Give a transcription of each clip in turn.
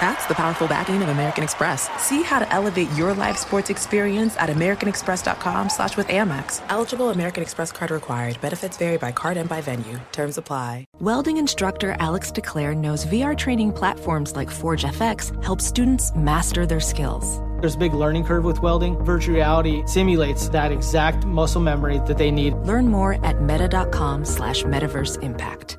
That's the powerful backing of American Express. See how to elevate your live sports experience at americanexpress.com slash with Amex. Eligible American Express card required. Benefits vary by card and by venue. Terms apply. Welding instructor Alex DeClaire knows VR training platforms like Forge FX help students master their skills. There's a big learning curve with welding. Virtual reality simulates that exact muscle memory that they need. Learn more at meta.com slash metaverse impact.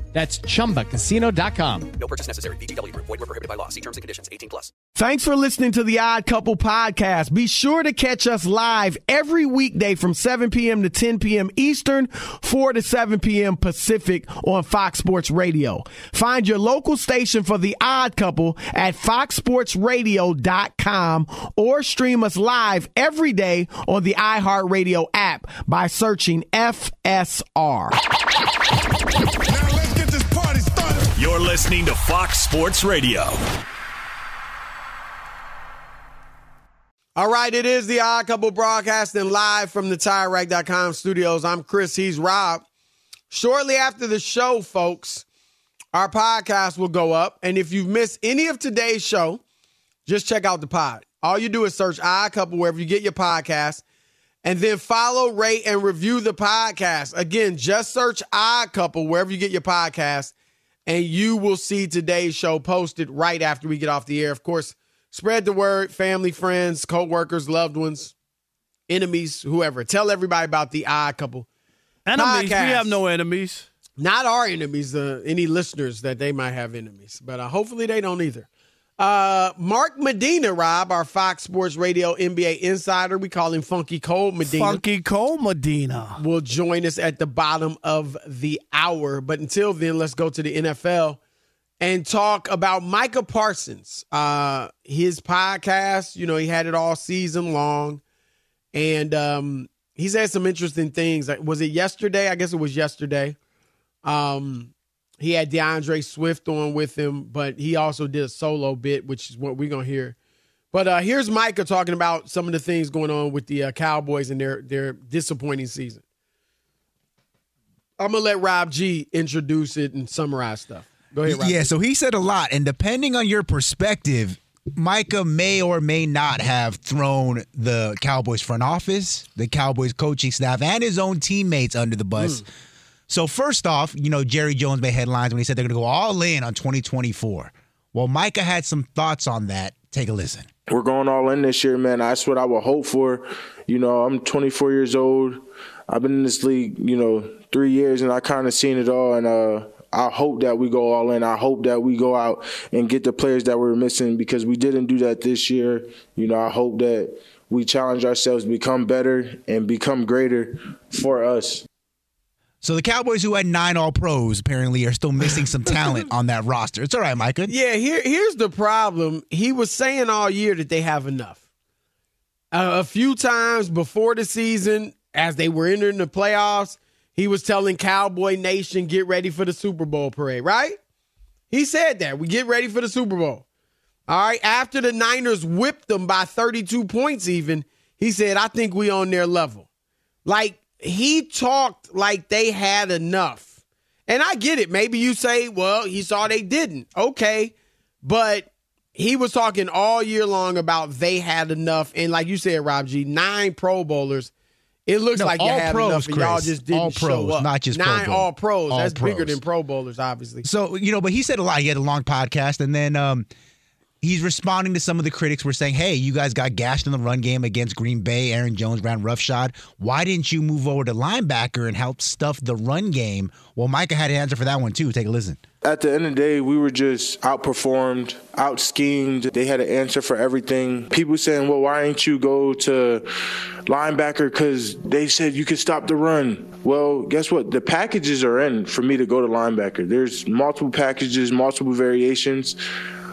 That's chumbacasino.com. No purchase necessary. VGW Group. Void were prohibited by law. See terms and conditions. 18 plus. Thanks for listening to the Odd Couple podcast. Be sure to catch us live every weekday from 7 p.m. to 10 p.m. Eastern, 4 to 7 p.m. Pacific on Fox Sports Radio. Find your local station for the Odd Couple at foxsportsradio.com or stream us live every day on the iHeartRadio app by searching FSR. Listening to Fox Sports Radio. All right, it is the Odd Couple broadcasting live from the TireRack.com studios. I'm Chris. He's Rob. Shortly after the show, folks, our podcast will go up. And if you've missed any of today's show, just check out the pod. All you do is search Odd Couple wherever you get your podcast, and then follow, rate, and review the podcast. Again, just search Odd Couple wherever you get your podcast, and you will see today's show posted right after we get off the air. Of course, spread the word, family, friends, co-workers, loved ones, enemies, whoever. Tell everybody about the Odd Couple. Enemies? podcast. We have no enemies. Not our enemies, uh, any listeners that they might have enemies, but uh, hopefully they don't either. Uh, Mark Medina, Rob, our Fox Sports Radio NBA insider, we call him Funky Cold Medina. Funky Cole Medina. will join us at the bottom of the hour. But until then, let's go to the NFL and talk about Micah Parsons. Uh, his podcast, you know, he had it all season long. And um, he's had some interesting things. Like, Was it yesterday? I guess it was yesterday. Um, he had DeAndre Swift on with him, but he also did a solo bit, which is what we're going to hear. But uh, here's Micah talking about some of the things going on with the uh, Cowboys and their their disappointing season. I'm gonna let Rob G introduce it and summarize stuff. Go ahead, Rob. Yeah, G. so he said a lot, and depending on your perspective, Micah may or may not have thrown the Cowboys front office, the Cowboys coaching staff, and his own teammates under the bus. So first off, you know, Jerry Jones made headlines when he said they're going to go all in on 2024. Well, Micah had some thoughts on that. Take a listen. we're going all in this year, man. That's what I would hope for. You know, I'm 24 years old. I've been in this league, you know, three years, and I kind of seen it all. And uh, I hope that we go all in. I hope that we go out and get the players that we're missing because we didn't do that this year. You know, I hope that we challenge ourselves become better and become greater for us. So the Cowboys, who had nine All Pros, apparently are still missing some talent on that roster. It's all right, Micah. Yeah, here here's the problem. He was saying all year that they have enough. Uh, a few times before the season, as they were entering the playoffs, he was telling Cowboy Nation, "Get ready for the Super Bowl parade." Right? He said that we get ready for the Super Bowl. All right. After the Niners whipped them by 32 points, even he said, "I think we on their level." Like he talked like they had enough. And I get it. Maybe you say, well, he saw they didn't. Okay. But he was talking all year long about they had enough. And like you said, Rob G, nine Pro Bowlers. It looks No, like you all had pros, enough, and y'all just didn't All show pros, up. not just Pro nine Bowl. all pros. All That's bigger than Pro Bowlers, obviously. So you know, but he said a lot. He had a long podcast, and then um, he's responding to some of the critics were saying, "Hey, you guys got gashed in the run game against Green Bay. Aaron Jones ran roughshod. Why didn't you move over to linebacker and help stuff the run game?" Well, Micah had an answer for that one too. Take a listen. At the end of the day, we were just outperformed, out schemed. They had an answer for everything. People saying, well, why didn't you go to linebacker? Because they said you could stop the run. Well, guess what? The packages are in for me to go to linebacker. There's multiple packages, multiple variations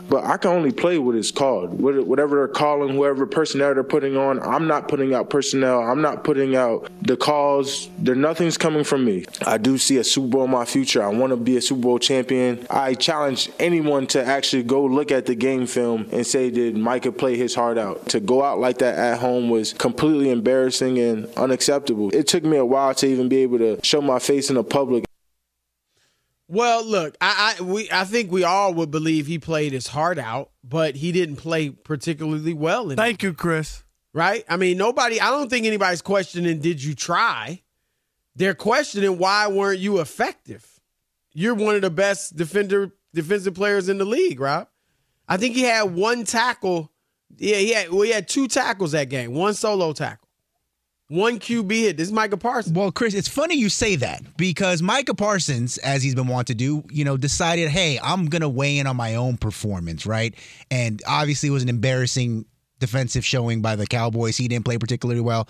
but I can only play what it's called. Whatever they're calling, whoever personnel they're putting on, I'm not putting out personnel. I'm not putting out the calls. There, nothing's coming from me. I do see a Super Bowl in my future. I want to be a Super Bowl champion. I challenge anyone to actually go look at the game film and say, did Micah play his heart out? To go out like that at home was completely embarrassing and unacceptable. It took me a while to even be able to show my face in the public. Well, look, I, I we I think we all would believe he played his heart out, but he didn't play particularly well. In Thank you, Chris. Right? I mean, nobody. I don't think anybody's questioning. Did you try? They're questioning why weren't you effective? You're one of the best defender defensive players in the league, Rob. I think he had one tackle. Yeah, he had. Well, he had two tackles that game. One solo tackle. One QB hit. This is Micah Parsons. Well, Chris, it's funny you say that because Micah Parsons, as he's been wanting to do, you know, decided, hey, I'm to weigh in on my own performance, right? And obviously, it was an embarrassing defensive showing by the Cowboys. He didn't play particularly well.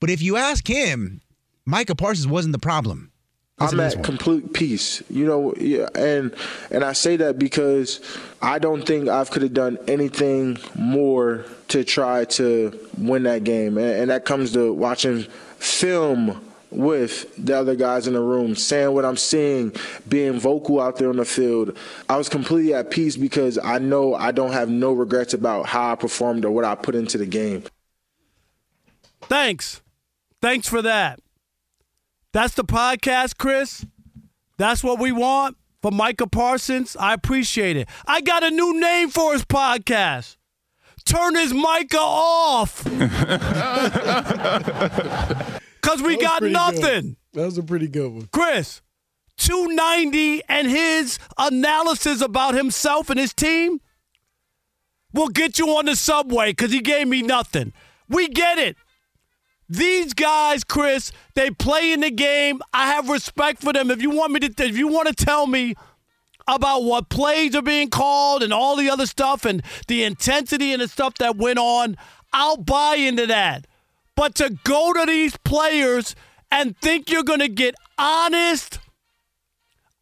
But if you ask him, Micah Parsons wasn't the problem. I'm at complete peace, you know, yeah, and and I say that because I don't think I could have done anything more to try to win that game, and, and that comes to watching film with the other guys in the room, saying what I'm seeing, being vocal out there on the field. I was completely at peace because I know I don't have no regrets about how I performed or what I put into the game. Thanks. Thanks for that. That's the podcast, Chris. That's what we want for Micah Parsons. I appreciate it. I got a new name for his podcast. Turn his Micah off. Because we got nothing. Good. That was a pretty good one. Chris, 290 and his analysis about himself and his team will get you on the subway because he gave me nothing. We get it. These guys, Chris, they play in the game. I have respect for them. If you want me to, if you want to tell me about what plays are being called and all the other stuff and the intensity and the stuff that went on, I'll buy into that. But to go to these players and think you're going to get honest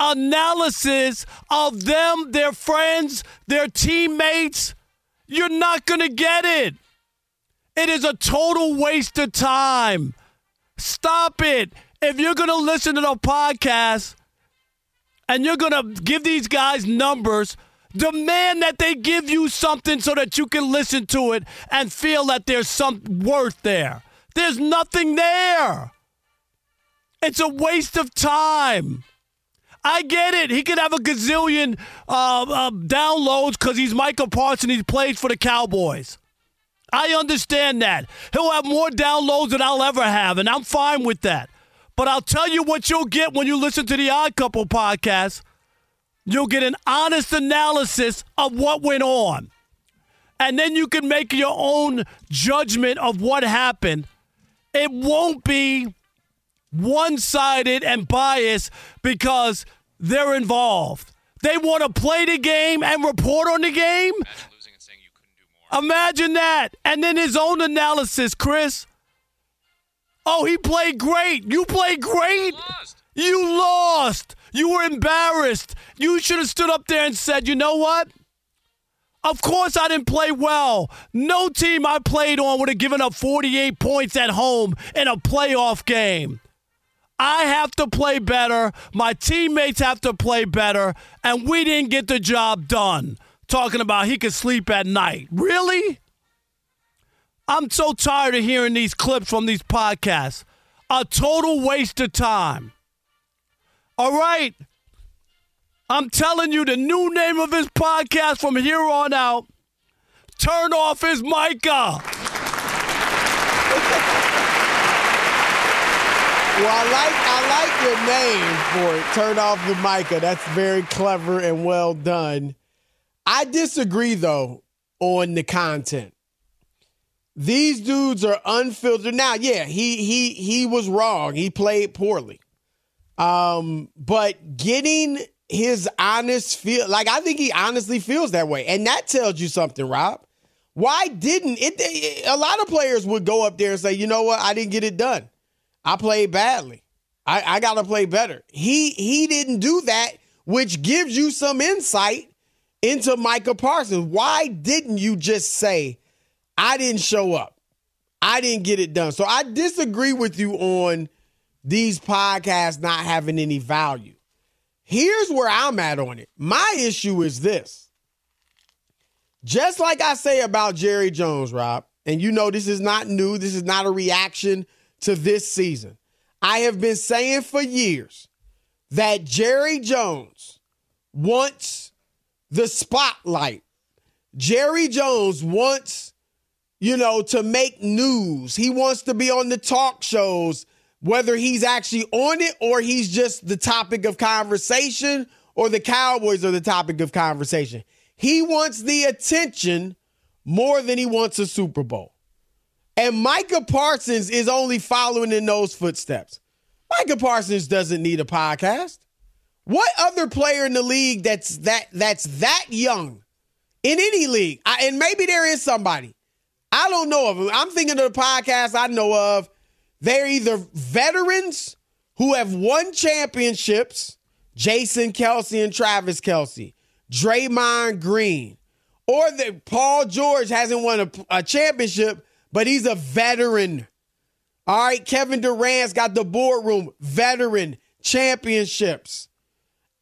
analysis of them, their friends, their teammates, you're not going to get it. It is a total waste of time. Stop it. If you're going to listen to the podcast and you're going to give these guys numbers, demand that they give you something so that you can listen to it and feel that there's some worth there. There's nothing there. It's a waste of time. I get it. He could have a gazillion uh, uh, downloads because he's Michael Parsons. He plays for the Cowboys. I understand that. He'll have more downloads than I'll ever have, and I'm fine with that. But I'll tell you what you'll get when you listen to the Odd Couple podcast. You'll get an honest analysis of what went on. And then you can make your own judgment of what happened. It won't be one sided and biased because they're involved. They want to play the game and report on the game. Imagine that. And then his own analysis, Chris. Oh, he played great. You played great. Lost. You lost. You were embarrassed. You should have stood up there and said, you know what? Of course, I didn't play well. No team I played on would have given up 48 points at home in a playoff game. I have to play better. My teammates have to play better. And we didn't get the job done talking about he could sleep at night. Really? I'm so tired of hearing these clips from these podcasts. A total waste of time. All right. I'm telling you the new name of his podcast from here on out. Turn off his Micah. Well, I like I like your name for it. Turn off the Micah. That's very clever and well done. I disagree though on the content. These dudes are unfiltered. Now, yeah, he he he was wrong. He played poorly. Um, but getting his honest feel like I think he honestly feels that way. And that tells you something, Rob. Why didn't it, it a lot of players would go up there and say, you know what, I didn't get it done. I played badly. I, I gotta play better. He he didn't do that, which gives you some insight into Micah Parsons. Why didn't you just say, I didn't show up? I didn't get it done. So I disagree with you on these podcasts not having any value. Here's where I'm at on it. My issue is this. Just like I say about Jerry Jones, Rob, and you know this is not new, this is not a reaction to this season. I have been saying for years that Jerry Jones wants the spotlight. Jerry Jones wants, you know, to make news. He wants to be on the talk shows whether he's actually on it or he's just the topic of conversation or the Cowboys are the topic of conversation. He wants the attention more than he wants a Super Bowl. And Micah Parsons is only following in those footsteps. Micah Parsons doesn't need a podcast. What other player in the league that's that that's that young in any league? I, and maybe there is somebody. I don't know of him. I'm thinking of the podcast I know of they're either veterans who have won championships, Jason Kelce and Travis Kelce, Draymond Green, or that Paul George hasn't won a, a championship, but he's a veteran. All right, Kevin Durant's got the boardroom, veteran championships.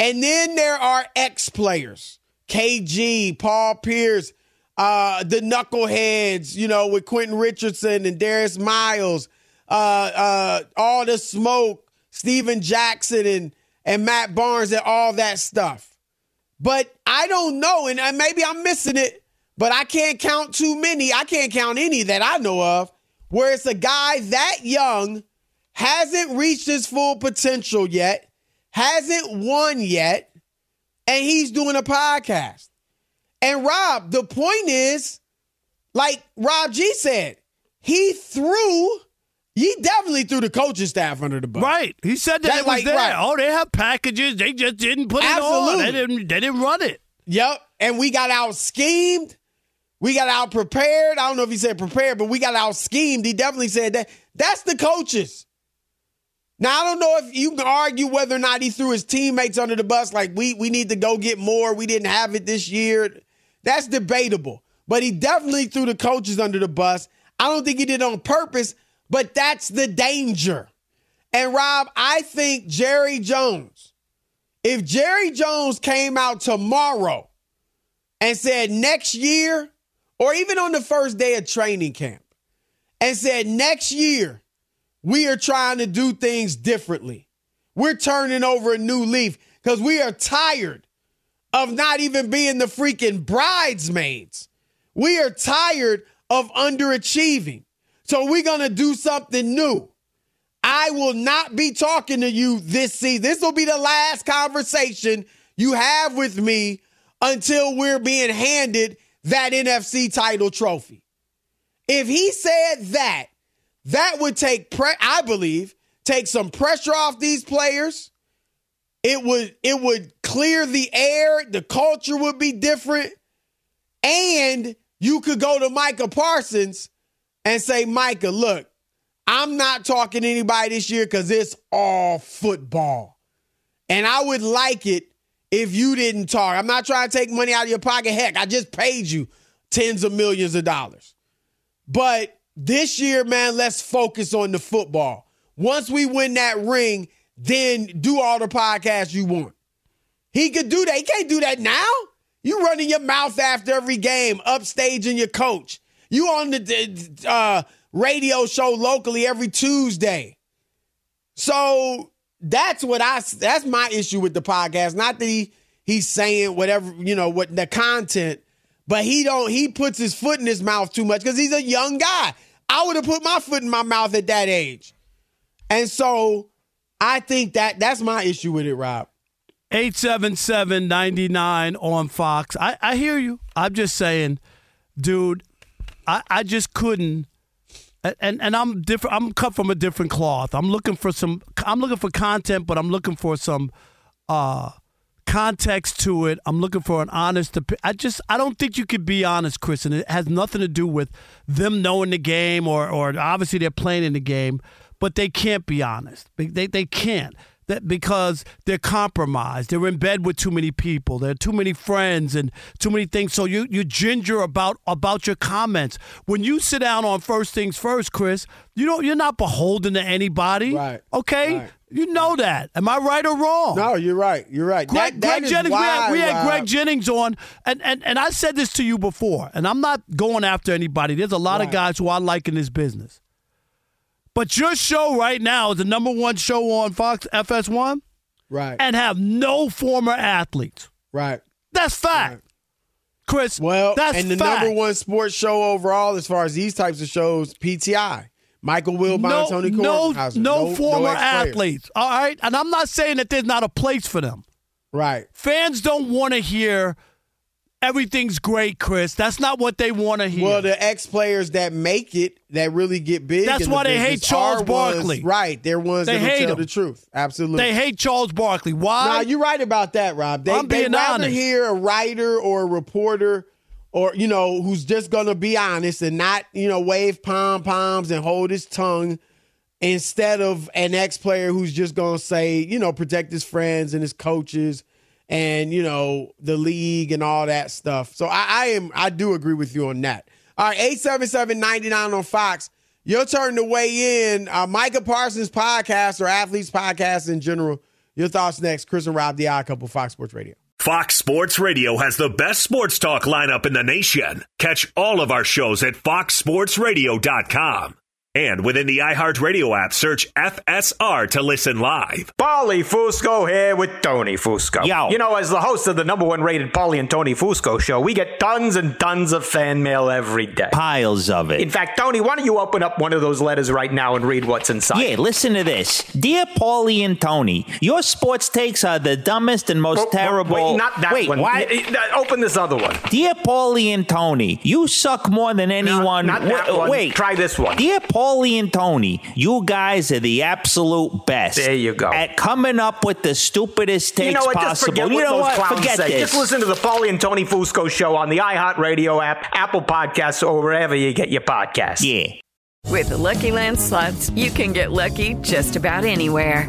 And then there are ex players, KG, Paul Pierce, uh, the knuckleheads, you know, with Quentin Richardson and Darius Miles uh, uh, all the smoke, Stephen Jackson and and Matt Barnes and all that stuff. But I don't know, and maybe I'm missing it, but I can't count too many. I can't count any that I know of where it's a guy that young, hasn't reached his full potential yet, hasn't won yet, and he's doing a podcast. And Rob, the point is, like Rob G said, he threw he definitely threw the coaching staff under the bus. Right. He said that, that it was like, there. Right. Oh, they have packages. They just didn't put Absolutely. it on. They didn't, they didn't run it. Yep. And we got out schemed. We got out prepared. I don't know if he said prepared, but we got out schemed. He definitely said that. That's the coaches. Now I don't know if you can argue whether or not he threw his teammates under the bus. Like we we need to go get more. We didn't have it this year. That's debatable. But he definitely threw the coaches under the bus. I don't think he did it on purpose. But that's the danger. And Rob, I think Jerry Jones, if Jerry Jones came out tomorrow and said next year, or even on the first day of training camp, and said next year, we are trying to do things differently. We're turning over a new leaf because we are tired of not even being the freaking bridesmaids. We are tired of underachieving. So we're going to do something new. I will not be talking to you this season. This will be the last conversation you have with me until we're being handed that NFC title trophy. If he said that, that would take pre- I believe take some pressure off these players. It would it would clear the air, the culture would be different, and you could go to Micah Parsons and say, Micah, look, I'm not talking to anybody this year because it's all football. And I would like it if you didn't talk. I'm not trying to take money out of your pocket. Heck, I just paid you tens of millions of dollars. But this year, man, let's focus on the football. Once we win that ring, then do all the podcasts you want. He could do that. He can't do that now. You running your mouth after every game, upstaging your coach. You on the uh, radio show locally every Tuesday. So that's what I that's my issue with the podcast. Not that he he's saying whatever, you know, what the content, but he don't he puts his foot in his mouth too much because he's a young guy. I would have put my foot in my mouth at that age. And so I think that that's my issue with it, Rob. 877 99 on Fox. I, I hear you. I'm just saying dude, I, I just couldn't. And, and and I'm different. I'm cut from a different cloth. I'm looking for some. I'm looking for content, but I'm looking for some uh, context to it. I'm looking for an honest. I just I don't think you could be honest, Chris, and it has nothing to do with them knowing the game or or obviously they're playing in the game, but they can't be honest. They they, they can't. That because they're compromised, they're in bed with too many people, there are too many friends and too many things. So you you ginger about about your comments. When you sit down on first things first, Chris, you don't you're not beholden to anybody. Right. Okay. Right. You know that. Am I right or wrong? No, you're right. You're right. Greg, That- that Greg Jennings, we had, we had Greg Jennings on, and, and, and I said this to you before, and I'm not going after anybody. There's a lot of guys who I like in this business. But your show right now is the number one show on Fox FS1 Right. and have no former athletes. Right. That's fact. Chris, Well, that's and the fact. number one sports show overall, as far as these types of shows, PTI. Michael Wilbon, no, Tony no, Kornheiser. no, former ex-players. athletes. All right, and I'm not saying that there's not a place for them. Right. Fans don't want to hear everything's great, Chris. That's not what they want to hear. Well, the ex players that make it, that really get big. That's in the why they hate Charles are ones- Barkley. right. They're ones They that hate tell him. the truth. Absolutely. they hate Charles Barkley. Why? Nah, you're right about that, Rob. They, I'm they being rather honest. hear a writer or a reporter or, you know, who's just going to be honest and not, you know, wave pom poms and hold his tongue instead of an ex player who's just going to say, you know, protect his friends and his coaches and, you know, the league and all that stuff. So I, I am, I do agree with you on that. All right, 877 99 on Fox. Your turn to weigh in. Uh, Micah Parsons podcast or athletes podcast in general. Your thoughts next. Chris and Rob, the Odd Couple, Fox Sports Radio. Fox Sports Radio has the best sports talk lineup in the nation. Catch all of our shows at foxsportsradio.com. And within the iHeartRadio app, search FSR to listen live. Paulie Fusco here with Tony Fusco. Yo. You know, as the host of the number one rated Paulie and Tony Fusco show, we get tons and tons of fan mail every day. Piles of it. In fact, Tony, why don't you open up one of those letters right now and read what's inside? Yeah, listen to this. Dear Paulie and Tony, your sports takes are the dumbest and most Oh, oh, terrible. Wait, not that Wait, one. why? Open this other one. Dear Paulie and Tony, you suck more than anyone. not that Wa- one. Wait, Try this one. Dear Paulie and Tony, you guys are the absolute best. There you go. At coming up with the stupidest takes you know what? Just possible. forget you what know those what? clowns Forget say. this. Just listen to the Paulie and Tony Fusco show on the iHeartRadio app, Apple Podcasts, or wherever you get your podcasts. Yeah. With the Lucky Land slots, you can get lucky just about anywhere.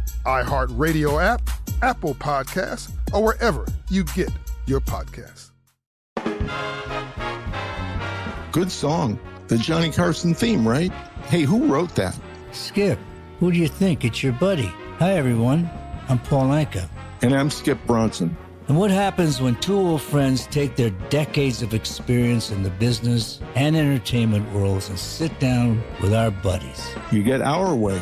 iHeartRadio app, Apple Podcasts, or wherever you get your podcasts. Good song. The Johnny Carson theme, right? Hey, who wrote that? Skip, who do you think? It's your buddy. Hi, everyone. I'm Paul Anka. And I'm Skip Bronson. And what happens when two old friends take their decades of experience in the business and entertainment worlds and sit down with our buddies? You get our way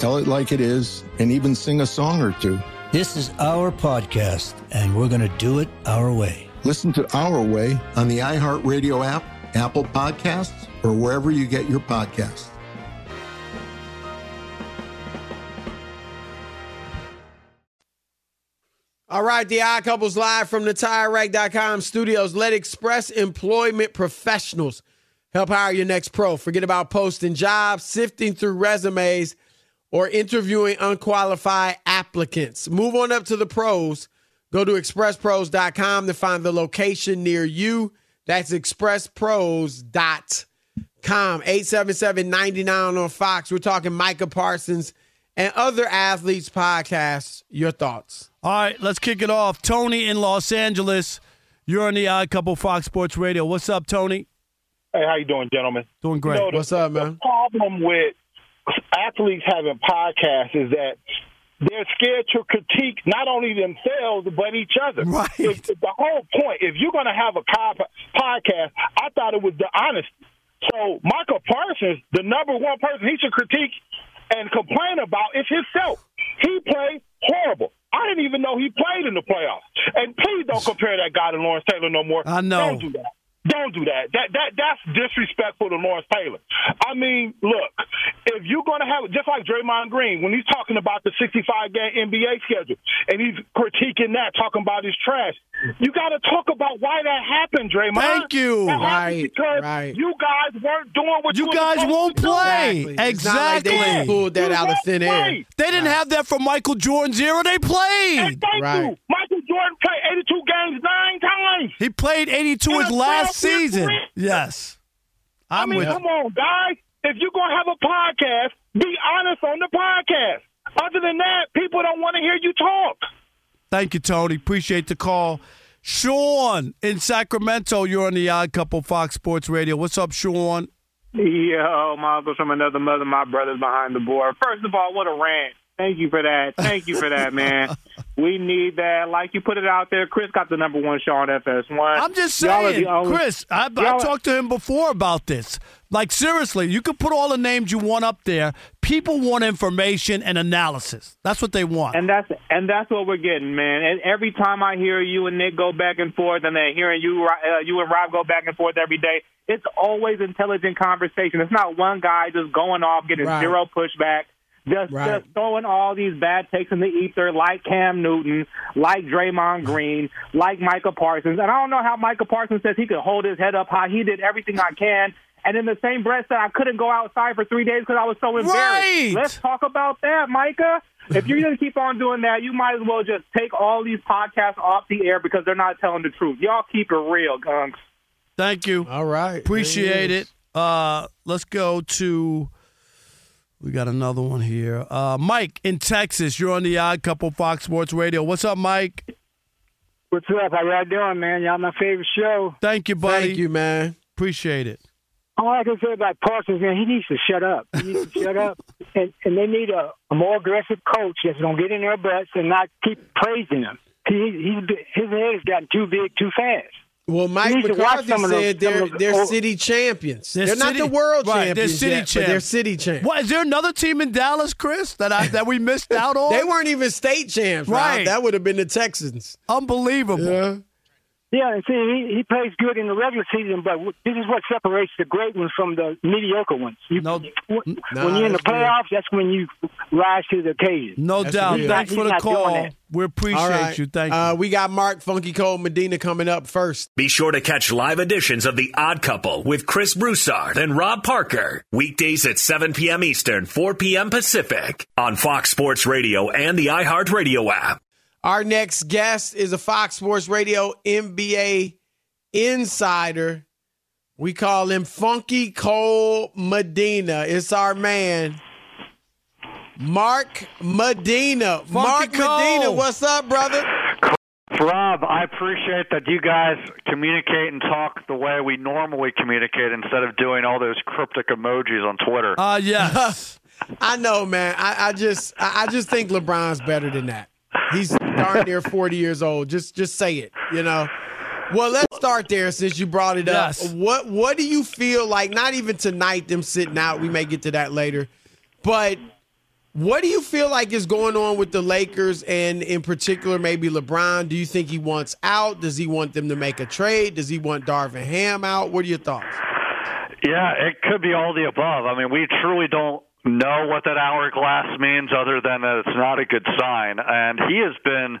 tell it like it is, and even sing a song or two. This is our podcast, and we're going to do it our way. Listen to Our Way on the iHeartRadio app, Apple Podcasts, or wherever you get your podcasts. All right, the Odd Couples live from the TireRack.com studios. Let Express Employment Professionals help hire your next pro. Forget about posting jobs, sifting through resumes, or interviewing unqualified applicants. Move on up to the pros. Go to expresspros.com to find the location near you. That's expresspros.com. 877-99 on Fox. We're talking Micah Parsons and other athletes podcasts. Your thoughts? All right, let's kick it off. Tony in Los Angeles. You're on the Odd Couple Fox Sports Radio. What's up, Tony? Hey, how you doing, gentlemen? Doing great. You know, the, What's up, man? The problem with athletes having podcasts is that they're scared to critique not only themselves but each other. Right. If, the whole point, if you're going to have a podcast, I thought it was the honesty. So Michael Parsons, the number one person he should critique and complain about is himself. He played horrible. I didn't even know he played in the playoffs. And please don't compare that guy to Lawrence Taylor no more. I know. Don't do that. Don't do that. That that that's disrespectful to Lawrence Taylor. I mean, look, if you're to have just like Draymond Green when he's talking about the 65 game NBA schedule and he's critiquing that, talking about his trash, you got to talk about why that happened, Draymond. Thank you. Right, because right. you guys weren't doing what you, You guys supposed won't to do. play. It's not like they pulled that You out of won't thin air. They didn't have that from Michael Jordan zero. They And played. thank Right. you. Michael Jordan played 82 games nine times. He played 82 his last season. career. Yes. I I'm mean, with come on, guys. If you're going to have a podcast, be honest on the podcast. Other than that, people don't want to hear you talk. Thank you, Tony. Appreciate the call. Sean in Sacramento, you're on the Odd Couple Fox Sports Radio. What's up, Sean? Yo, oh, Marcos from another mother, my brother's behind the board. First of all, what a rant. Thank you for that. Thank you for that, man. we need that. Like you put it out there. Chris got the number one show on FS1. I'm just saying, only- Chris. I, I talked to him before about this. Like seriously, you can put all the names you want up there. People want information and analysis. That's what they want. And that's and that's what we're getting, man. And every time I hear you and Nick go back and forth, and then hearing you, uh, you and Rob go back and forth every day, it's always intelligent conversation. It's not one guy just going off getting Right. zero pushback. Just, Right. just throwing all these bad takes in the ether, like Cam Newton, like Draymond Green, like Michael Parsons. And I don't know how Michael Parsons says he could hold his head up high. He did everything I can. And in the same breath that I couldn't go outside for three days because I was so embarrassed. Right. Let's talk about that, Micah. If you're going to keep on doing that, you might as well just take all these podcasts off the air because they're not telling the truth. Y'all keep it real, gunks. Thank you. All right. Appreciate There it. Uh, let's go to. We got another one here. Uh, Mike in Texas. You're on the Odd Couple Fox Sports Radio. What's up, Mike? What's up? How y'all doing, man? Y'all my favorite show. Thank you, buddy. Thank you, man. Appreciate it. All I can say about Parsons, man, he needs to shut up. He needs to shut up, and and they need a, a more aggressive coach that's gonna get in their butts and not keep praising him. He, he's his head has gotten too big too fast. Well, Mike need to watch McCarthy some of those- said they're those they're old- city champions. They're, They're not the world right, champions they're city yet, but they're city champs. What is there another team in Dallas, Chris, that I that we missed out on? They weren't even state champs, right? Right. That would have been the Texans. Unbelievable. Yeah. Yeah, and see, he, he plays good in the regular season, but w- this is what separates the great ones from the mediocre ones. You, No, when Nah, you're in the that's good. playoffs, that's when you rise to the occasion. No That's doubt. real. Thanks He's for the call. We appreciate All right. you. Thank you. Uh, we got Mark Funky Cole Medina coming up first. Be sure to catch live editions of The Odd Couple with Chris Broussard and Rob Parker. Weekdays at 7 p.m. Eastern, 4 p.m. Pacific on Fox Sports Radio and the iHeartRadio app. Our next guest is a Fox Sports Radio NBA insider. We call him Funky Cole Medina. It's our man. Mark Medina. Mark Cole. Medina, what's up, brother? Rob, I appreciate that you guys communicate and talk the way we normally communicate instead of doing all those cryptic emojis on Twitter. Uh, yes. I know, man. I, I just I I just think LeBron's better than that. He's darn near 40 years old. Just just say it, you know. Well, let's start there since you brought it up. Yes. What what do you feel like not even tonight them sitting out, we may get to that later. But what do you feel like is going on with the Lakers and in particular maybe LeBron? Do you think he wants out? Does he want them to make a trade? Does he want Darvin Ham out? What are your thoughts? Yeah, it could be all the above. I mean, we truly don't know what that hourglass means other than that it's not a good sign. And he has been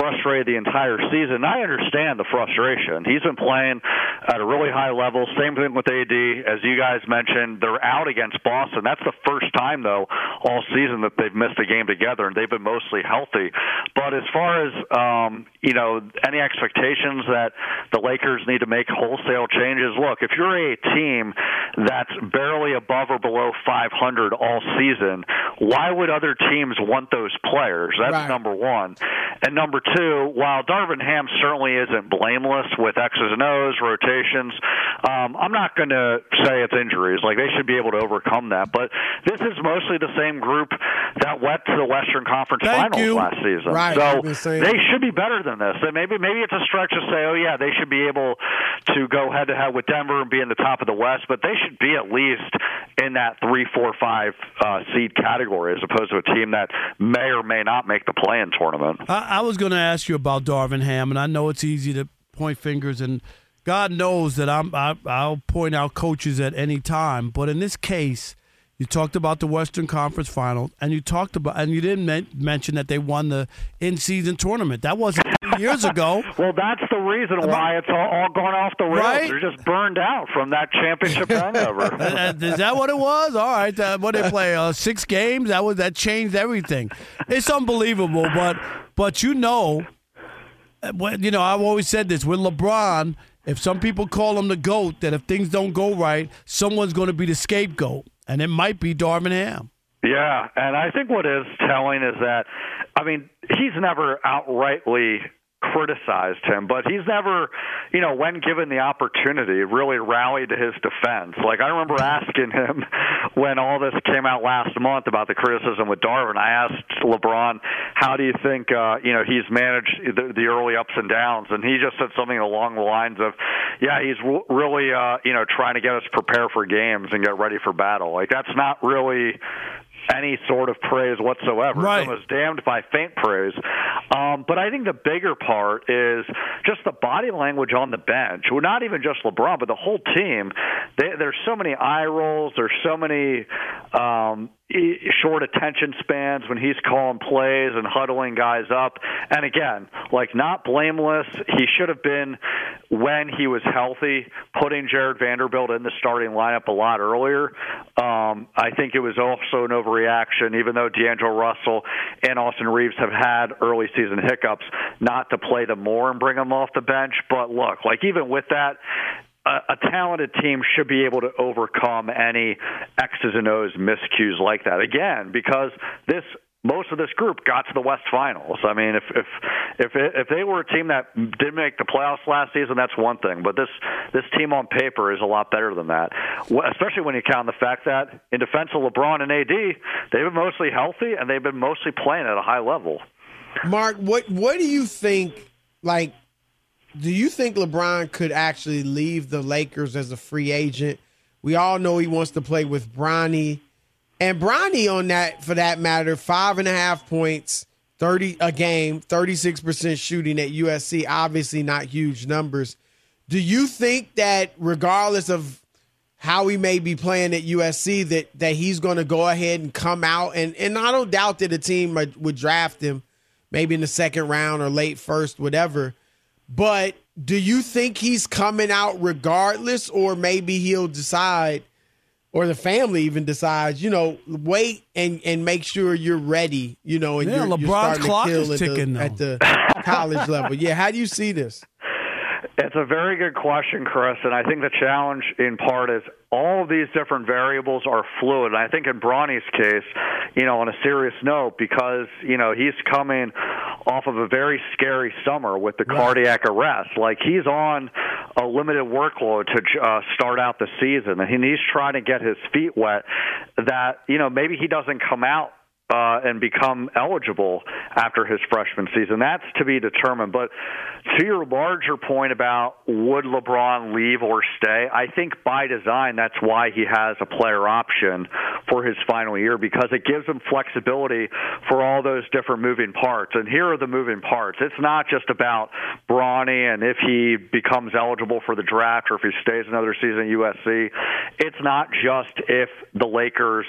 frustrated the entire season. I understand the frustration. He's been playing at a really high level. Same thing with AD. As you guys mentioned, they're out against Boston. That's the first time, though, all season that they've missed a game together, and they've been mostly healthy. But as far as, um, you know, any expectations that the Lakers need to make wholesale changes, look, if you're a team that's barely above or below 500 all season, why would other teams want those players? That's Right. number one. And number two, while Darvin Ham certainly isn't blameless with X's and O's, rotations, um, I'm not going to say it's injuries. Like, they should be able to overcome that. But this is mostly the same group that went to the Western Conference Thank Finals you. last season. Right, So I've been saying they should be better than this. And maybe maybe it's a stretch to say, oh yeah, they should be able to go head to head with Denver and be in the top of the West, but they should be at least in that three, four, five uh, seed category as opposed to a team that may or may not make the play-in tournament. I, I was going to ask you about Darvin Ham, and I know it's easy to point fingers, and God knows that I'm I, I'll point out coaches at any time. But in this case, you talked about the Western Conference Finals, and you talked about, and you didn't men- mention that they won the in-season tournament. That wasn't years ago. Well, that's the reason why it's all, all gone off the rails. Right? They're just burned out from that championship hangover. Uh, Is that what it was? All right. Uh, what they play? Uh, six games. That was that changed everything. It's unbelievable, but but you know, you know I've always said this with LeBron. If some people call him the goat, that if things don't go right, someone's going to be the scapegoat, and it might be Darvin Ham. Yeah, and I think what is telling is that, I mean, he's never outrightly criticized him, but he's never, you know, when given the opportunity, really rallied to his defense. Like I remember asking him when all this came out last month about the criticism with Darvin. I asked LeBron, "How do you think, uh, you know, he's managed the, the early ups and downs?" And he just said something along the lines of, "Yeah, he's w- really, uh, you know, trying to get us prepared for games and get ready for battle." Like that's not really any sort of praise whatsoever. Right. It was damned by faint praise. Um, but I think the bigger part is just the body language on the bench. Well, not even just LeBron, but the whole team. They, there's so many eye rolls. There's so many um, short attention spans when he's calling plays and huddling guys up. And again, like not blameless. He should have been when he was healthy, putting Jarred Vanderbilt in the starting lineup a lot earlier. Um, I think it was also an overreaction, even though D'Angelo Russell and Austin Reaves have had early season hiccups, not to play them more and bring them off the bench. But look, like even with that, a, a talented team should be able to overcome any X's and O's miscues like that. Again, because this most of this group got to the West Finals. I mean, if if if if they were a team that didn't make the playoffs last season, that's one thing. But this this team on paper is a lot better than that, especially when you count the fact that in defense of LeBron and AD, they've been mostly healthy and they've been mostly playing at a high level. Mark, what what do you think? Like, do you think LeBron could actually leave the Lakers as a free agent? We all know he wants to play with Bronny, and Bronny on that for that matter, five and a half points, thirty a game, thirty six percent shooting at USC. Obviously, not huge numbers. Do you think that regardless of how he may be playing at USC, that that he's going to go ahead and come out and and I don't doubt that a team would draft him, maybe in the second round or late first, whatever. But do you think he's coming out regardless, or maybe he'll decide, or the family even decides, you know, wait and and make sure you're ready, you know, and Yeah, you're, you're LeBron's starting to clock kill is at the- ticking, though. at the college level. Yeah, how do you see this? It's a very good question, Chris, and I think the challenge in part is all of these different variables are fluid. And I think in Bronny's case, you know, on a serious note, because you know he's coming off of a very scary summer with the cardiac arrest. Like he's on a limited workload to uh, start out the season, and he's trying to get his feet wet. That you know maybe he doesn't come out uh, and become eligible after his freshman season. That's to be determined. But to your larger point about would LeBron leave or stay, I think by design that's why he has a player option for his final year because it gives him flexibility for all those different moving parts. And here are the moving parts. It's not just about Bronny and if he becomes eligible for the draft or if he stays another season at USC. It's not just if the Lakers,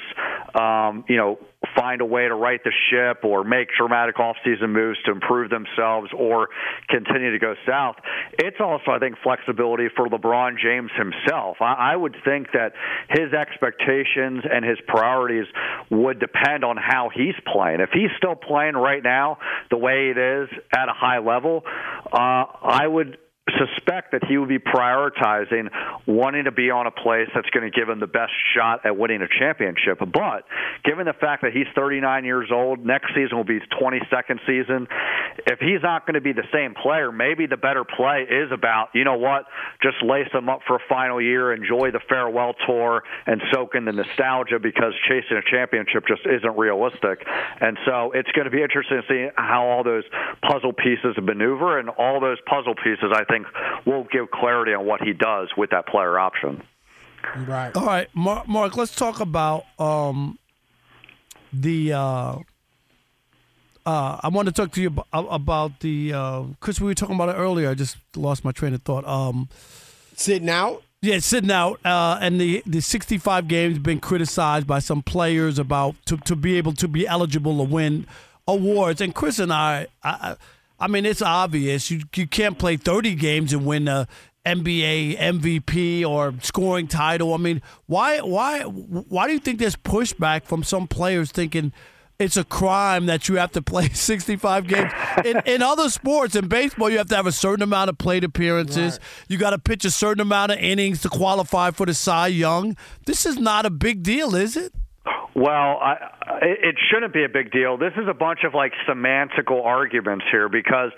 um, you know, find a way to right the ship or make dramatic offseason moves to improve themselves or continue to go south. It's also, I think, flexibility for LeBron James himself. I, I would think that his expectations and his priorities would depend on how he's playing. If he's still playing right now the way it is at a high level, uh, I would suspect that he would be prioritizing wanting to be on a place that's going to give him the best shot at winning a championship. But given the fact that he's 39 years old, next season will be his 22nd season. If he's not going to be the same player, maybe the better play is about, you know what, just lace him up for a final year, enjoy the farewell tour, and soak in the nostalgia because chasing a championship just isn't realistic. And so it's going to be interesting to see how all those puzzle pieces maneuver, and all those puzzle pieces, I think, will give clarity on what he does with that player option. Right. All right, Mark. Mark let's talk about um, the. Uh, uh, I want to talk to you about, about the uh, Chris. We were talking about it earlier. I just lost my train of thought. Um, sitting out. Yeah, sitting out, uh, and the, the 65 games been criticized by some players about to, to be able to be eligible to win awards. And Chris and I, I, I mean, it's obvious you you can't play 30 games and win a NBA MVP or scoring title. I mean, why why why do you think there's pushback from some players thinking? It's a crime that you have to play 65 games. In, in other sports, in baseball, you have to have a certain amount of plate appearances. You got to pitch a certain amount of innings to qualify for the Cy Young. This is not a big deal, is it? Well, I, it shouldn't be a big deal. This is a bunch of like semantical arguments here because,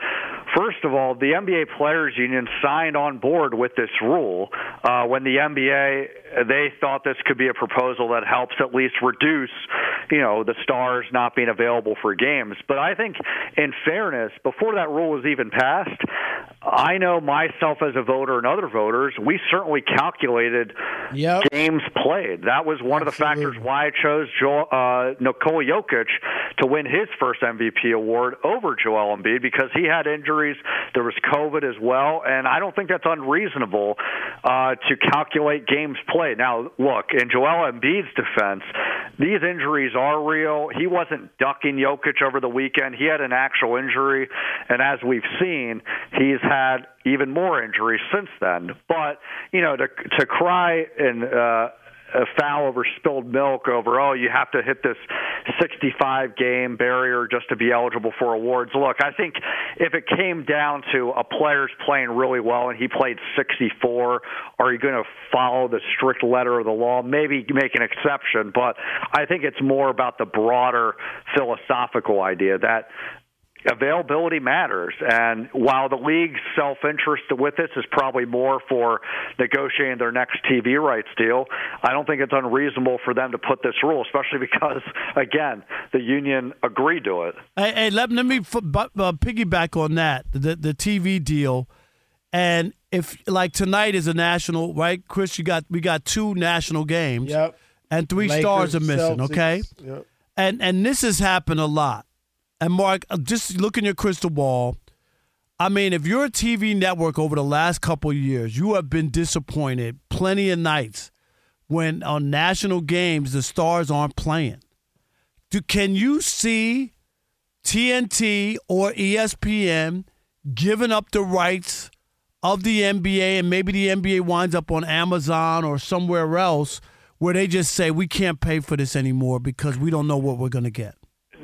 first of all, the NBA Players Union signed on board with this rule uh, when the NBA they thought this could be a proposal that helps at least reduce, you know, the stars not being available for games. But I think, in fairness, before that rule was even passed, I know myself as a voter and other voters, we certainly calculated yep. games played. That was one Absolutely. of the factors why I chose Joel, uh, Nikola Jokic to win his first MVP award over Joel Embiid because he had injuries. There was COVID as well, and I don't think that's unreasonable uh, to calculate games played. Now, look, in Joel Embiid's defense, these injuries are real. He wasn't ducking Jokic over the weekend. He had an actual injury, and as we've seen, he's had even more injuries since then. But you know, to to cry and uh, a foul over spilled milk over oh you have to hit this 65 game barrier just to be eligible for awards look i think if it came down to a player's playing really well and he played 64 are you going to follow the strict letter of the law maybe make an exception but i think it's more about the broader philosophical idea that availability matters. And while the league's self interest with this is probably more for negotiating their next TV rights deal, I don't think it's unreasonable for them to put this rule, especially because, again, the union agreed to it. Hey, hey let, let me f- uh, piggyback on that the, the TV deal. And if like tonight is a national, right, Chris? You got we got two national games. Yep. And three Lakers, stars are missing. Celtics, Okay. Yep. And and this has happened a lot. And Mark, uh, just look in your crystal ball. I mean, if you're a TV network over the last couple years, you have been disappointed plenty of nights when on national games the stars aren't playing. Do, can you see TNT or ESPN giving up the rights of the NBA and maybe the NBA winds up on Amazon or somewhere else where they just say we can't pay for this anymore because we don't know what we're going to get?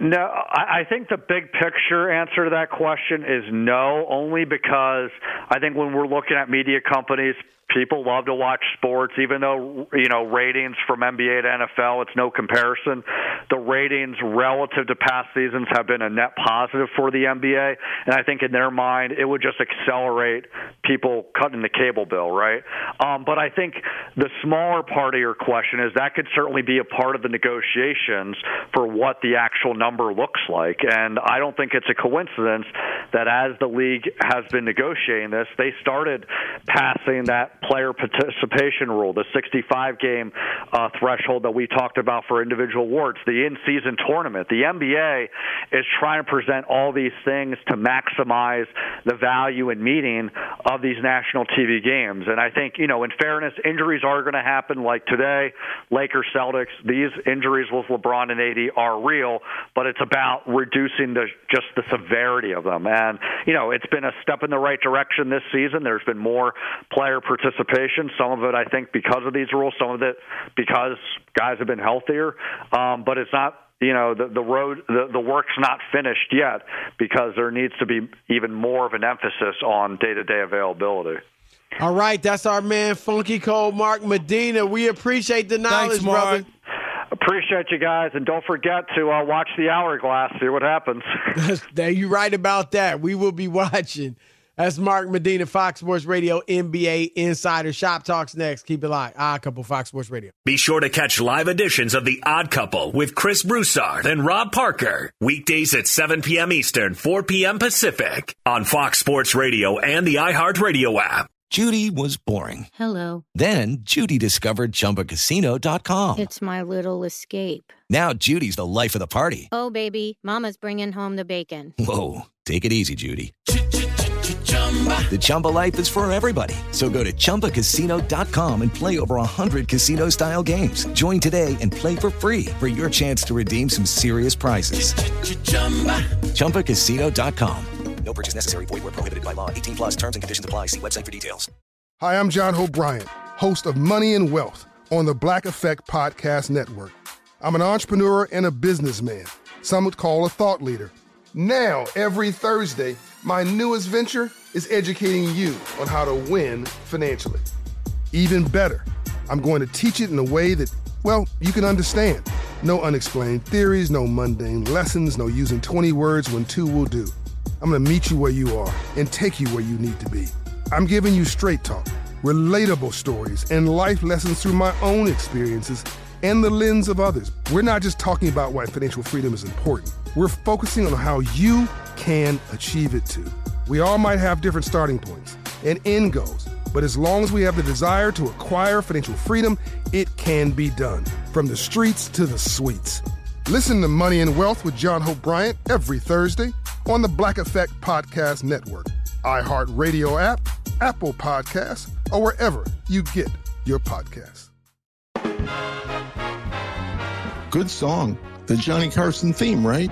No, I think the big picture answer to that question is no, only because I think when we're looking at media companies, people love to watch sports, even though, you know, ratings from NBA to NFL, it's no comparison. The ratings relative to past seasons have been a net positive for the NBA. And I think in their mind, it would just accelerate people cutting the cable bill, right? Um, but I think the smaller part of your question is that could certainly be a part of the negotiations for what the actual number looks like. And I don't think it's a coincidence that as the league has been negotiating this, they started passing that player participation rule, the 65 game uh, threshold that we talked about for individual awards, the in season tournament. The NBA is trying to present all these things to maximize the value and meaning of these national TV games. And I think, you know, in fairness, injuries are going to happen like today, Lakers Celtics. These injuries with LeBron and AD are real, but it's about reducing the just the severity of them. And, you know, it's been a step in the right direction this season. There's been more player participation. Some of it, I think, because of these rules. Some of it because guys have been healthier. Um, but it's not you know the the road the the work's not finished yet because there needs to be even more of an emphasis on day to day availability. All right, that's our man, Funky Cold Mark Medina. We appreciate the knowledge, brother. Appreciate you guys, and don't forget to uh, watch the hourglass. See what happens. You're right about that. We will be watching. That's Mark Medina, Fox Sports Radio, NBA Insider. Shop Talks next. Keep it live. Ah, couple Fox Sports Radio. Be sure to catch live editions of The Odd Couple with Chris Broussard and Rob Parker. Weekdays at 7 p.m. Eastern, 4 p.m. Pacific on Fox Sports Radio and the iHeartRadio app. Judy was boring. Hello. Then Judy discovered ChumbaCasino.com. It's my little escape. Now Judy's the life of the party. Oh, baby, Mama's bringing home the bacon. Whoa, take it easy, Judy. The Chumba life is for everybody. So go to ChumbaCasino.com and play over 100 casino style games. Join today and play for free for your chance to redeem some serious prizes. ChumbaCasino.com. No purchase necessary. Void where prohibited by law. 18 plus terms and conditions apply. See website for details. Hi, I'm John Hope Bryant, host of Money and Wealth on the Black Effect Podcast Network. I'm an entrepreneur and a businessman. Some would call a thought leader. Now, every Thursday, my newest venture is educating you on how to win financially. Even better, I'm going to teach it in a way that, well, you can understand. No unexplained theories, no mundane lessons, no using 20 words when two will do. I'm going to meet you where you are and take you where you need to be. I'm giving you straight talk, relatable stories, and life lessons through my own experiences and the lens of others. We're not just talking about why financial freedom is important, we're focusing on how you can achieve it too. We all might have different starting points and end goals, but as long as we have the desire to acquire financial freedom, it can be done. From the streets to the suites. Listen to Money and Wealth with John Hope Bryant every Thursday on the Black Effect Podcast Network, iHeartRadio app, Apple Podcasts, or wherever you get your podcasts. Good song. The Johnny Carson theme, right?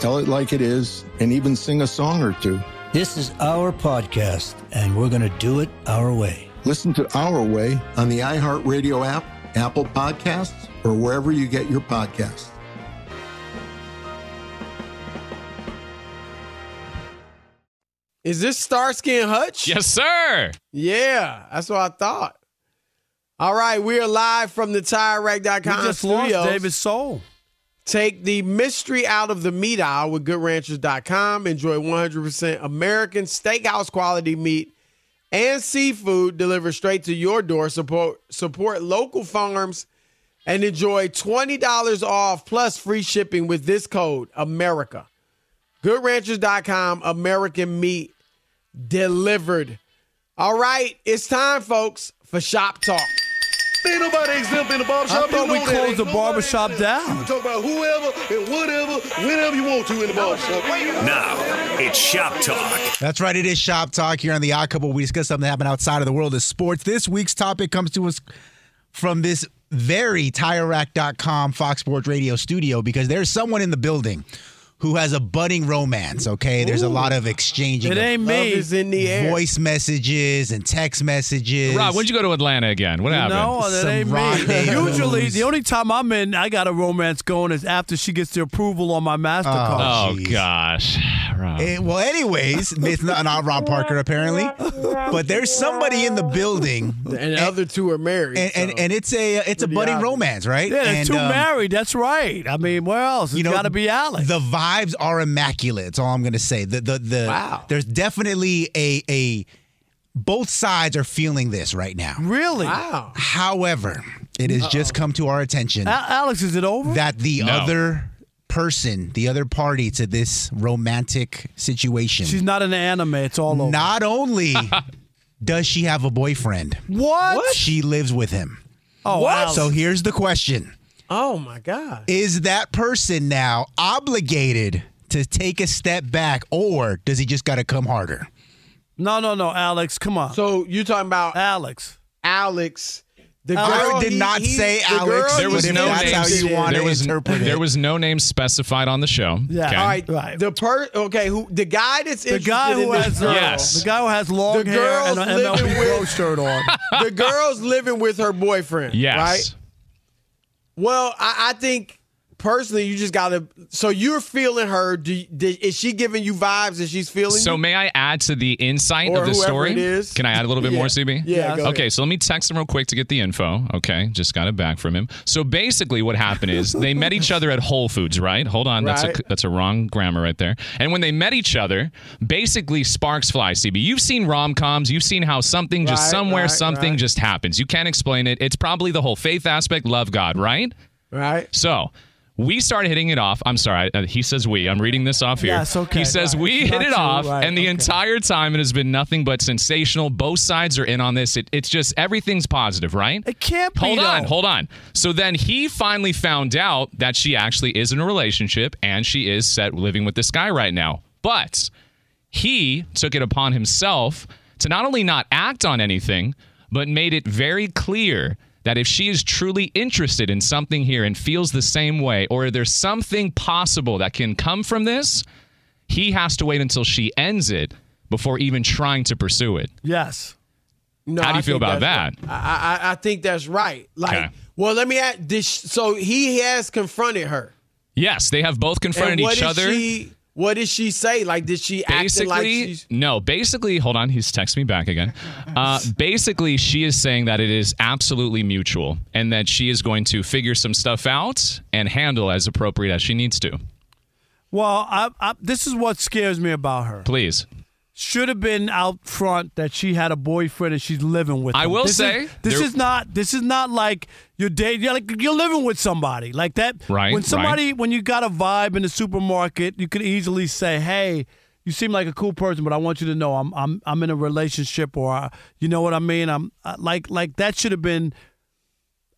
tell it like it is, and even sing a song or two. This is our podcast, and we're going to do it our way. Listen to Our Way on the iHeartRadio app, Apple Podcasts, or wherever you get your podcasts. Is this Starsky and Hutch? Yes, sir. Yeah, that's what I thought. All right, we are live from the TireRack.com We just studios. lost David Soul. Take the mystery out of the meat aisle with GoodRanchers.com. Enjoy 100% American steakhouse quality meat and seafood delivered straight to your door. Support support local farms and enjoy $20 off plus free shipping with this code America. GoodRanchers.com, American meat delivered. All right, it's time, folks, for Shop Talk. Ain't nobody exempt in the barbershop. I thought You we know that. closed Ain't the nobody barbershop exempt. down. You can talk about whoever and whatever, whenever you want to in the barbershop. Now, it's Shop Talk. That's right. It is Shop Talk here on the Odd Couple. We discuss something that happened outside of the world of sports. This week's topic comes to us from this very TireRack.com Fox Sports Radio studio because there's someone in the building who has a budding romance. Okay, there's a lot of exchanging. It of ain't me. Love is in the air. Voice messages and text messages. Rob, when'd you go to Atlanta again? What happened? No, that Some ain't me. rendezvous. Usually, the only time I'm in, I got a romance going is after she gets the approval on my Mastercard. Oh, gosh. Rob. Eh, well, anyways, it's not, not Rob Parker apparently, but there's somebody in the building, And the other two are married. and and, and it's a it's a budding obvious. romance, right? Yeah, they're and, two um, married. That's right. I mean, where else? It's you know, got to be Alex. The vibes are immaculate. That's all I'm going to say. The the the Wow. there's definitely a a both sides are feeling this right now. really? Wow. However, it has just come to our attention A- Alex, is it over? that the No. other person, the other party to this romantic situation, She's not an anime. It's all over. not only does she have a boyfriend, what? she lives with him. Oh, Alex. So here's the question. Oh, my God. Is that person now obligated to take a step back or does he just got to come harder? no, no, no, Alex. Come on. So you talking about Alex. Alex? The I girl did he- not he- say the Alex. girl There was no that's how you want there to was interpret it. there was no name specified on the show. Yeah. Okay. All right, Right. The per okay, who the guy that's The guy who this has girl, Yes. the guy who has long The hair and girl's an MLB living with- shirt on. the girl's living with her boyfriend. Yes. Right. Well, I, I think personally, you just gotta. So you're feeling her. Do, did- is she giving you vibes that she's feeling? So you? may I add to the insight Or of the story? it is. Can I add a little bit Yeah. more, CB? Yeah, go Okay, ahead. so let me text him real quick to get the info. Okay, just got it back from him. So basically, what happened is they met each other at Whole Foods, right? Hold on, that's a that's a wrong grammar right there. And when they met each other, basically sparks fly. CB, you've seen rom coms, you've seen how something just Right, somewhere right, something right. just happens. You can't explain it. It's probably the whole faith aspect, love God, right? right. So we started hitting it off. I'm sorry. Uh, he says we. I'm reading this off here. Yes, okay, He says right. we It's hit it you, off, right, and the okay. entire time it has been nothing but sensational. Both sides are in on this. It, it's just everything's positive, right? It can't be. Hold on, though. hold on. So then he finally found out that she actually is in a relationship and she is set living with this guy right now. But he took it upon himself to not only not act on anything, but made it very clear that if she is truly interested in something here and feels the same way, or there's something possible that can come from this, he has to wait until she ends it before even trying to pursue it. Yes. No, How do you I feel about that? right. I, I I think that's right. Like, Okay. well, let me ask. This, so he has confronted her. Yes, they have both confronted and what each did other. She, what did she say? Like, did she acting like she's no basically hold on he's texting me back again uh, basically she is saying that it is absolutely mutual and that she is going to figure some stuff out and handle as appropriate as she needs to Well, I, I, this is what scares me about her. please Should have been out front that she had a boyfriend and she's living with. I him. will This say, is, this is not. This is not like you're dating. You're like you're living with somebody like that. Right, When somebody, when you got a vibe in the supermarket, you could easily say, "Hey." You seem like a cool person, but I want you to know I'm I'm I'm in a relationship, or uh, you know what I mean. I'm uh, like like that should have been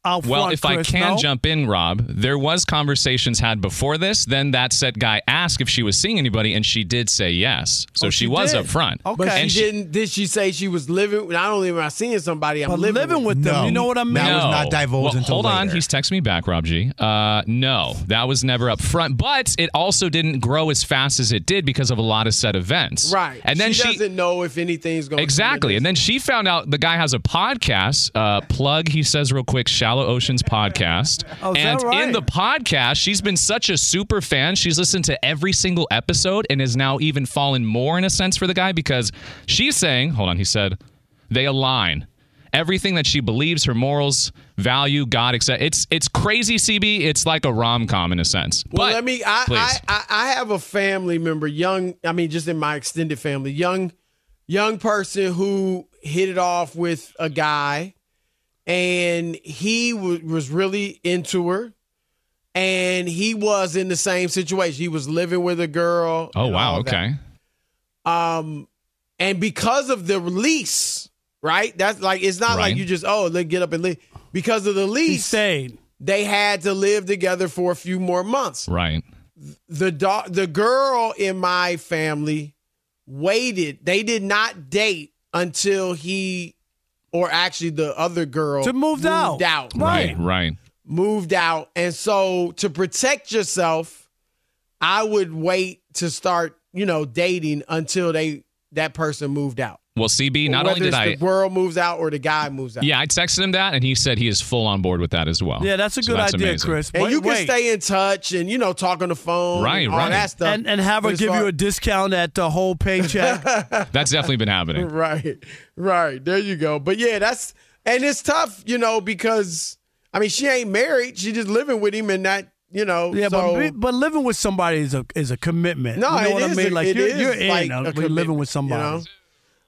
out well front. if i can no? jump in rob there was conversations had before this then that set guy asked if she was seeing anybody and she did say yes so Oh, she, she was did. up front But and she, didn't. Did she say she was living? Not only am I seeing somebody, I'm But living, living with them, No. you know what I mean? That was not divulged well, until hold on, he's texting me back, Rob G. Uh, no, that was never up front, but it also didn't grow as fast as it did because of a lot of set events. Right. and then she, she, doesn't know if anything's going. exactly, and then she found out the guy has a podcast. Uh, plug, he says real quick, Shallow Oceans podcast. Oh, and right? in the podcast, she's been such a super fan. She's listened to every single episode and has now even fallen more in a sense for the guy because she's saying, hold on, he said, they align. Everything that she believes, her morals, value, God, etc. It's it's crazy, CB. It's like a rom com in a sense. Well, but let me. I I I have a family member, young. I mean, just in my extended family, young, young person who hit it off with a guy, and he w- was really into her. And he was in the same situation. He was living with a girl. Oh wow, all that. okay. Um, and because of the release, right? That's like it's not like you just oh let get up and leave. Because of the lease, stayed. They had to live together for a few more months. Right. The dog, the girl in my family waited. They did not date until he, or actually the other girl, To moved out. out. Right. Right. moved out. And so to protect yourself, I would wait to start, you know, dating until they that person moved out. Well, CB, not only did it's I the girl moves out or the guy moves out. Yeah, I texted him that and he said he is full on board with that as well. Yeah, that's a So good that's idea, amazing. Chris. And Wait, you can wait. stay in touch and you know talk on the phone, Right, and all right. that stuff, and and have her give far- you a discount at the whole paycheck. That's definitely been happening. right, right. There you go. But yeah, that's and it's tough, you know, because I mean she ain't married; she just living with him, and that you know. yeah, so, but but living with somebody is a is a commitment. No, you know it what I mean. a- Like it you're, is you're in like a when living with somebody. you know?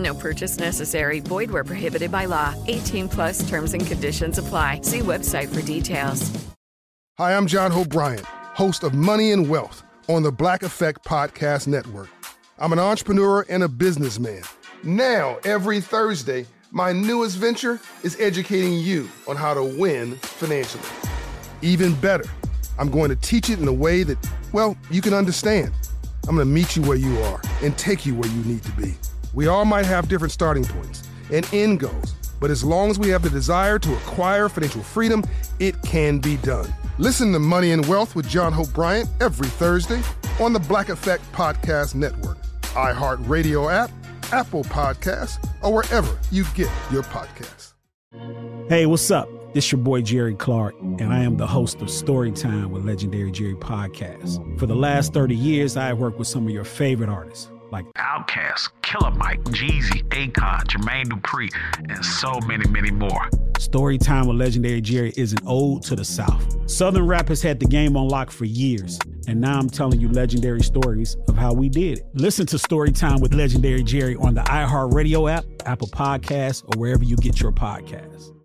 No purchase necessary. Void where prohibited by law. 18 plus terms and conditions apply. See website for details. Hi, I'm John Bryant, host of Money and Wealth on the Black Effect Podcast Network. I'm an entrepreneur and a businessman. Now, every Thursday, my newest venture is educating you on how to win financially. Even better, I'm going to teach it in a way that, well, you can understand. I'm going to meet you where you are and take you where you need to be. We all might have different starting points and end goals, but as long as we have the desire to acquire financial freedom, it can be done. Listen to Money and Wealth with John Hope Bryant every Thursday on the Black Effect Podcast Network, iHeartRadio app, Apple Podcasts, or wherever you get your podcasts. Hey, what's up? This your boy Jerry Clark, and I am the host of Storytime with Legendary Jerry Podcast. For the last 30 years, I have worked with some of your favorite artists, like Outkast, Killer Mike, Jeezy, Akon, Jermaine Dupri, and so many, many more. Storytime with Legendary Jerry is an ode to the South. Southern rap has had the game on lock for years, and now I'm telling you legendary stories of how we did it. Listen to Storytime with Legendary Jerry on the iHeartRadio app, Apple Podcasts, or wherever you get your podcasts.